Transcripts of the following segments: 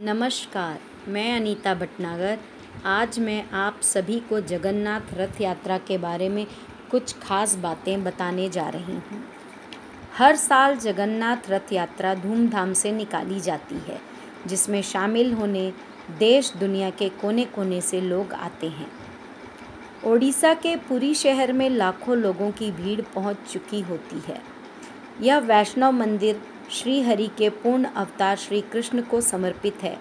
नमस्कार, मैं अनीता भटनागर। आज मैं आप सभी को जगन्नाथ रथ यात्रा के बारे में कुछ खास बातें बताने जा रही हूँ। हर साल जगन्नाथ रथ यात्रा धूमधाम से निकाली जाती है, जिसमें शामिल होने देश दुनिया के कोने कोने से लोग आते हैं। ओडिशा के पुरी शहर में लाखों लोगों की भीड़ पहुँच चुकी होती है। यह वैष्णव मंदिर श्री हरि के पूर्ण अवतार श्री कृष्ण को समर्पित है।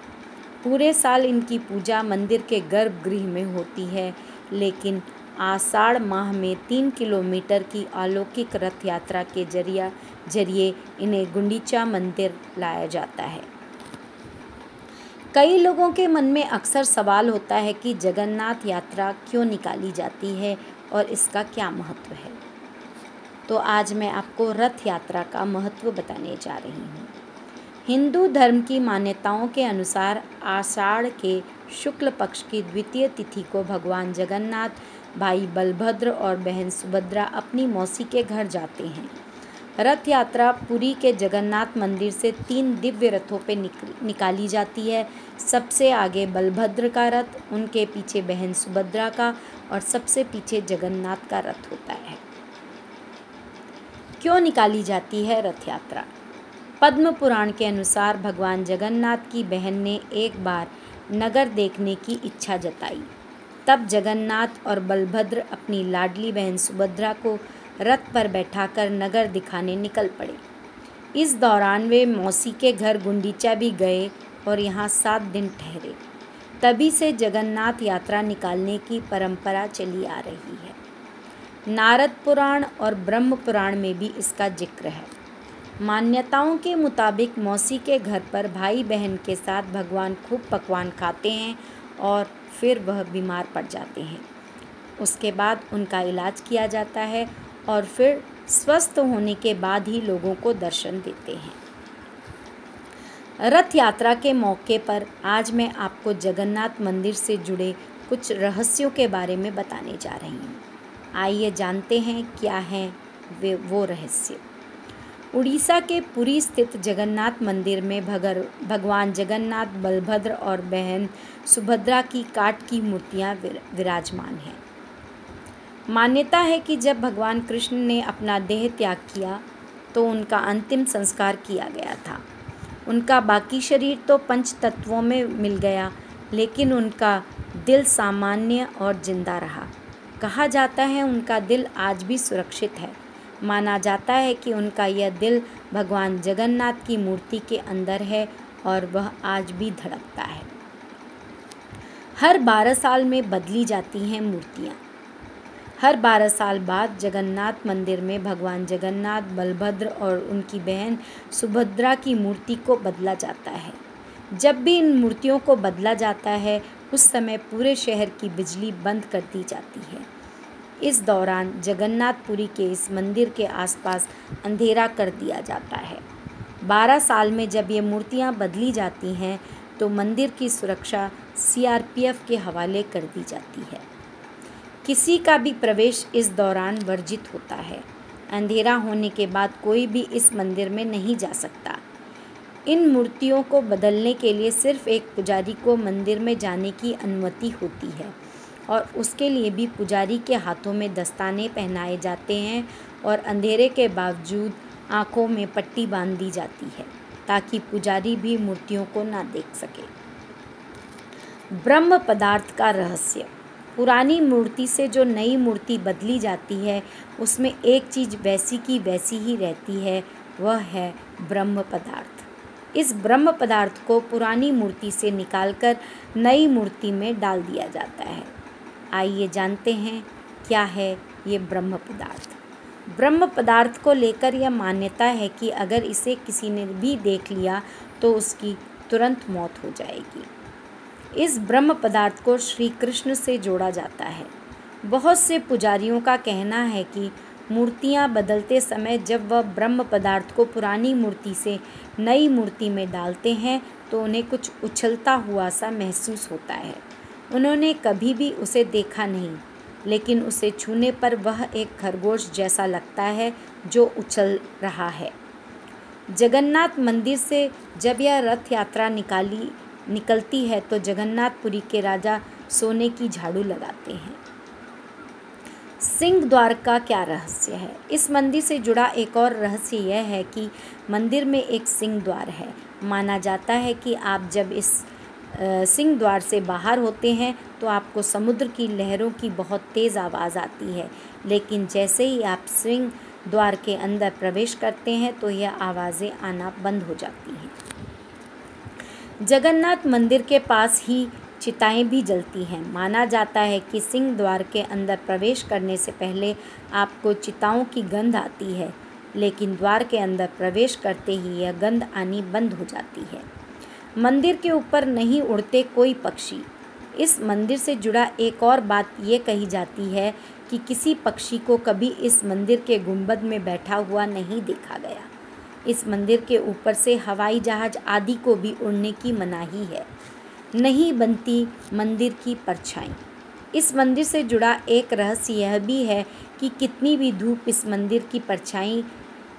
पूरे साल इनकी पूजा मंदिर के गर्भगृह में होती है, लेकिन आषाढ़ माह में तीन किलोमीटर की अलौकिक रथ यात्रा के ज़रिया, ज़रिए इन्हें गुंडीचा मंदिर लाया जाता है। कई लोगों के मन में अक्सर सवाल होता है कि जगन्नाथ यात्रा क्यों निकाली जाती है और इसका क्या महत्व है? तो आज मैं आपको रथ यात्रा का महत्व बताने जा रही हूँ। हिंदू धर्म की मान्यताओं के अनुसार आषाढ़ के शुक्ल पक्ष की द्वितीय तिथि को भगवान जगन्नाथ, भाई बलभद्र और बहन सुभद्रा अपनी मौसी के घर जाते हैं। रथ यात्रा पुरी के जगन्नाथ मंदिर से तीन दिव्य रथों पे निकाली जाती है। सबसे आगे बलभद्र का रथ, उनके पीछे बहन सुभद्रा का और सबसे पीछे जगन्नाथ का रथ होता है। क्यों निकाली जाती है रथ यात्रा? पद्म पुराण के अनुसार भगवान जगन्नाथ की बहन ने एक बार नगर देखने की इच्छा जताई। तब जगन्नाथ और बलभद्र अपनी लाडली बहन सुभद्रा को रथ पर बैठाकर नगर दिखाने निकल पड़े। इस दौरान वे मौसी के घर गुंडीचा भी गए और यहाँ सात दिन ठहरे। तभी से जगन्नाथ यात्रा निकालने की परंपरा चली आ रही है। नारद पुराण और ब्रह्म पुराण में भी इसका ज़िक्र है। मान्यताओं के मुताबिक मौसी के घर पर भाई बहन के साथ भगवान खूब पकवान खाते हैं और फिर वह बीमार पड़ जाते हैं। उसके बाद उनका इलाज किया जाता है और फिर स्वस्थ होने के बाद ही लोगों को दर्शन देते हैं। रथ यात्रा के मौके पर आज मैं आपको जगन्नाथ मंदिर से जुड़े कुछ रहस्यों के बारे में बताने जा रही हूँ। आइए जानते हैं क्या हैं वे, वो रहस्य। उड़ीसा के पुरी स्थित जगन्नाथ मंदिर में भगर, भगवान जगन्नाथ, बलभद्र और बहन सुभद्रा की काट की मूर्तियाँ विराजमान हैं। मान्यता है कि जब भगवान कृष्ण ने अपना देह त्याग किया तो उनका अंतिम संस्कार किया गया था। उनका बाकी शरीर तो पंच तत्वों में मिल गया, लेकिन उनका दिल सामान्य और ज़िंदा रहा। कहा जाता है, उनका दिल आज भी सुरक्षित है। माना जाता है कि उनका यह दिल भगवान जगन्नाथ की मूर्ति के अंदर है और वह आज भी धड़कता है। हर बारह साल में बदली जाती हैं मूर्तियाँ। हर बारह साल बाद जगन्नाथ मंदिर में भगवान जगन्नाथ, बलभद्र और उनकी बहन सुभद्रा की मूर्ति को बदला जाता है। जब भी इन मूर्तियों को बदला जाता है उस समय पूरे शहर की बिजली बंद कर दी जाती है। इस दौरान जगन्नाथपुरी के इस मंदिर के आसपास अंधेरा कर दिया जाता है। बारह साल में जब ये मूर्तियाँ बदली जाती हैं तो मंदिर की सुरक्षा सीआरपीएफ के हवाले कर दी जाती है। किसी का भी प्रवेश इस दौरान वर्जित होता है। अंधेरा होने के बाद कोई भी इस मंदिर में नहीं जा सकता। इन मूर्तियों को बदलने के लिए सिर्फ़ एक पुजारी को मंदिर में जाने की अनुमति होती है और उसके लिए भी पुजारी के हाथों में दस्ताने पहनाए जाते हैं और अंधेरे के बावजूद आँखों में पट्टी बाँध दी जाती है ताकि पुजारी भी मूर्तियों को ना देख सके। ब्रह्म पदार्थ का रहस्य। पुरानी मूर्ति से जो नई मूर्ति बदली जाती है, उसमें एक चीज़ वैसी की वैसी ही रहती है, वह है ब्रह्म पदार्थ। इस ब्रह्म पदार्थ को पुरानी मूर्ति से निकालकर नई मूर्ति में डाल दिया जाता है। आइए जानते हैं, क्या है ये ब्रह्म पदार्थ? ब्रह्म पदार्थ को लेकर यह मान्यता है कि अगर इसे किसी ने भी देख लिया तो उसकी तुरंत मौत हो जाएगी। इस ब्रह्म पदार्थ को श्री कृष्ण से जोड़ा जाता है। बहुत से पुजारियों का कहना है कि मूर्तियाँ बदलते समय जब वह ब्रह्म पदार्थ को पुरानी मूर्ति से नई मूर्ति में डालते हैं तो उन्हें कुछ उछलता हुआ सा महसूस होता है। उन्होंने कभी भी उसे देखा नहीं, लेकिन उसे छूने पर वह एक खरगोश जैसा लगता है जो उछल रहा है। जगन्नाथ मंदिर से जब यह रथ यात्रा निकाली, निकलती है तो जगन्नाथपुरी के राजा सोने की झाड़ू लगाते हैं। सिंह द्वार का क्या रहस्य है? इस मंदिर से जुड़ा एक और रहस्य यह है कि मंदिर में एक सिंह द्वार है। माना जाता है कि आप जब इस सिंह द्वार से बाहर होते हैं तो आपको समुद्र की लहरों की बहुत तेज़ आवाज़ आती है। लेकिन जैसे ही आप सिंह द्वार के अंदर प्रवेश करते हैं तो यह आवाज़ें आना बंद हो जाती हैं। जगन्नाथ मंदिर के पास ही चिताएँ भी जलती हैं। माना जाता है कि सिंह द्वार के अंदर प्रवेश करने से पहले आपको चिताओं की गंध आती है, लेकिन द्वार के अंदर प्रवेश करते ही यह गंध आनी बंद हो जाती है। मंदिर के ऊपर नहीं उड़ते कोई पक्षी। इस मंदिर से जुड़ा एक और बात ये कही जाती है कि किसी पक्षी को कभी इस मंदिर के गुंबद में बैठा हुआ नहीं देखा गया। इस मंदिर के ऊपर से हवाई जहाज़ आदि को भी उड़ने की मनाही है। नहीं बनती मंदिर की परछाई। इस मंदिर से जुड़ा एक रहस्य यह भी है कि कितनी भी धूप इस मंदिर की परछाई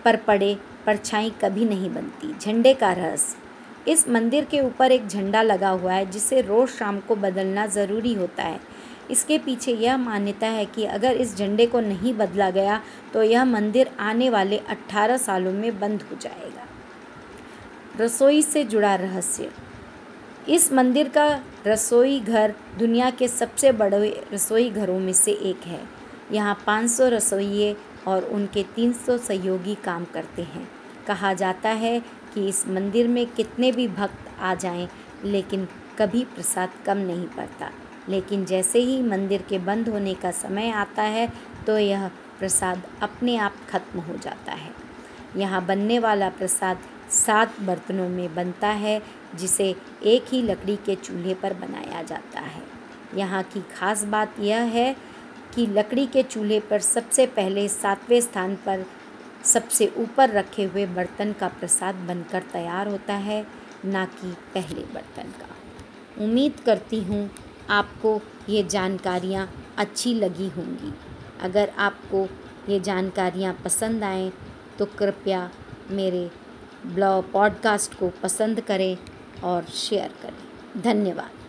पर पड़े, परछाई कभी नहीं बनती। झंडे का रहस्य। इस मंदिर के ऊपर एक झंडा लगा हुआ है, जिसे रोज़ शाम को बदलना ज़रूरी होता है। इसके पीछे यह मान्यता है कि अगर इस झंडे को नहीं बदला गया तो यह मंदिर आने वाले 18 सालों में बंद हो जाएगा। रसोई से जुड़ा रहस्य। इस मंदिर का रसोई घर दुनिया के सबसे बड़े रसोई घरों में से एक है। यहाँ 500 रसोइये और उनके 300 सहयोगी काम करते हैं। कहा जाता है कि इस मंदिर में कितने भी भक्त आ जाएँ, लेकिन कभी प्रसाद कम नहीं पड़ता। लेकिन जैसे ही मंदिर के बंद होने का समय आता है तो यह प्रसाद अपने आप खत्म हो जाता है। यहाँ बनने वाला प्रसाद सात बर्तनों में बनता है, जिसे एक ही लकड़ी के चूल्हे पर बनाया जाता है। यहाँ की खास बात यह है कि लकड़ी के चूल्हे पर सबसे पहले सातवें स्थान पर सबसे ऊपर रखे हुए बर्तन का प्रसाद बनकर तैयार होता है, ना कि पहले बर्तन का। उम्मीद करती हूँ आपको ये जानकारियाँ अच्छी लगी होंगी। अगर आपको ये जानकारियाँ पसंद आएँ तो कृपया मेरे ब्लॉग पॉडकास्ट को पसंद करें और शेयर करें। धन्यवाद।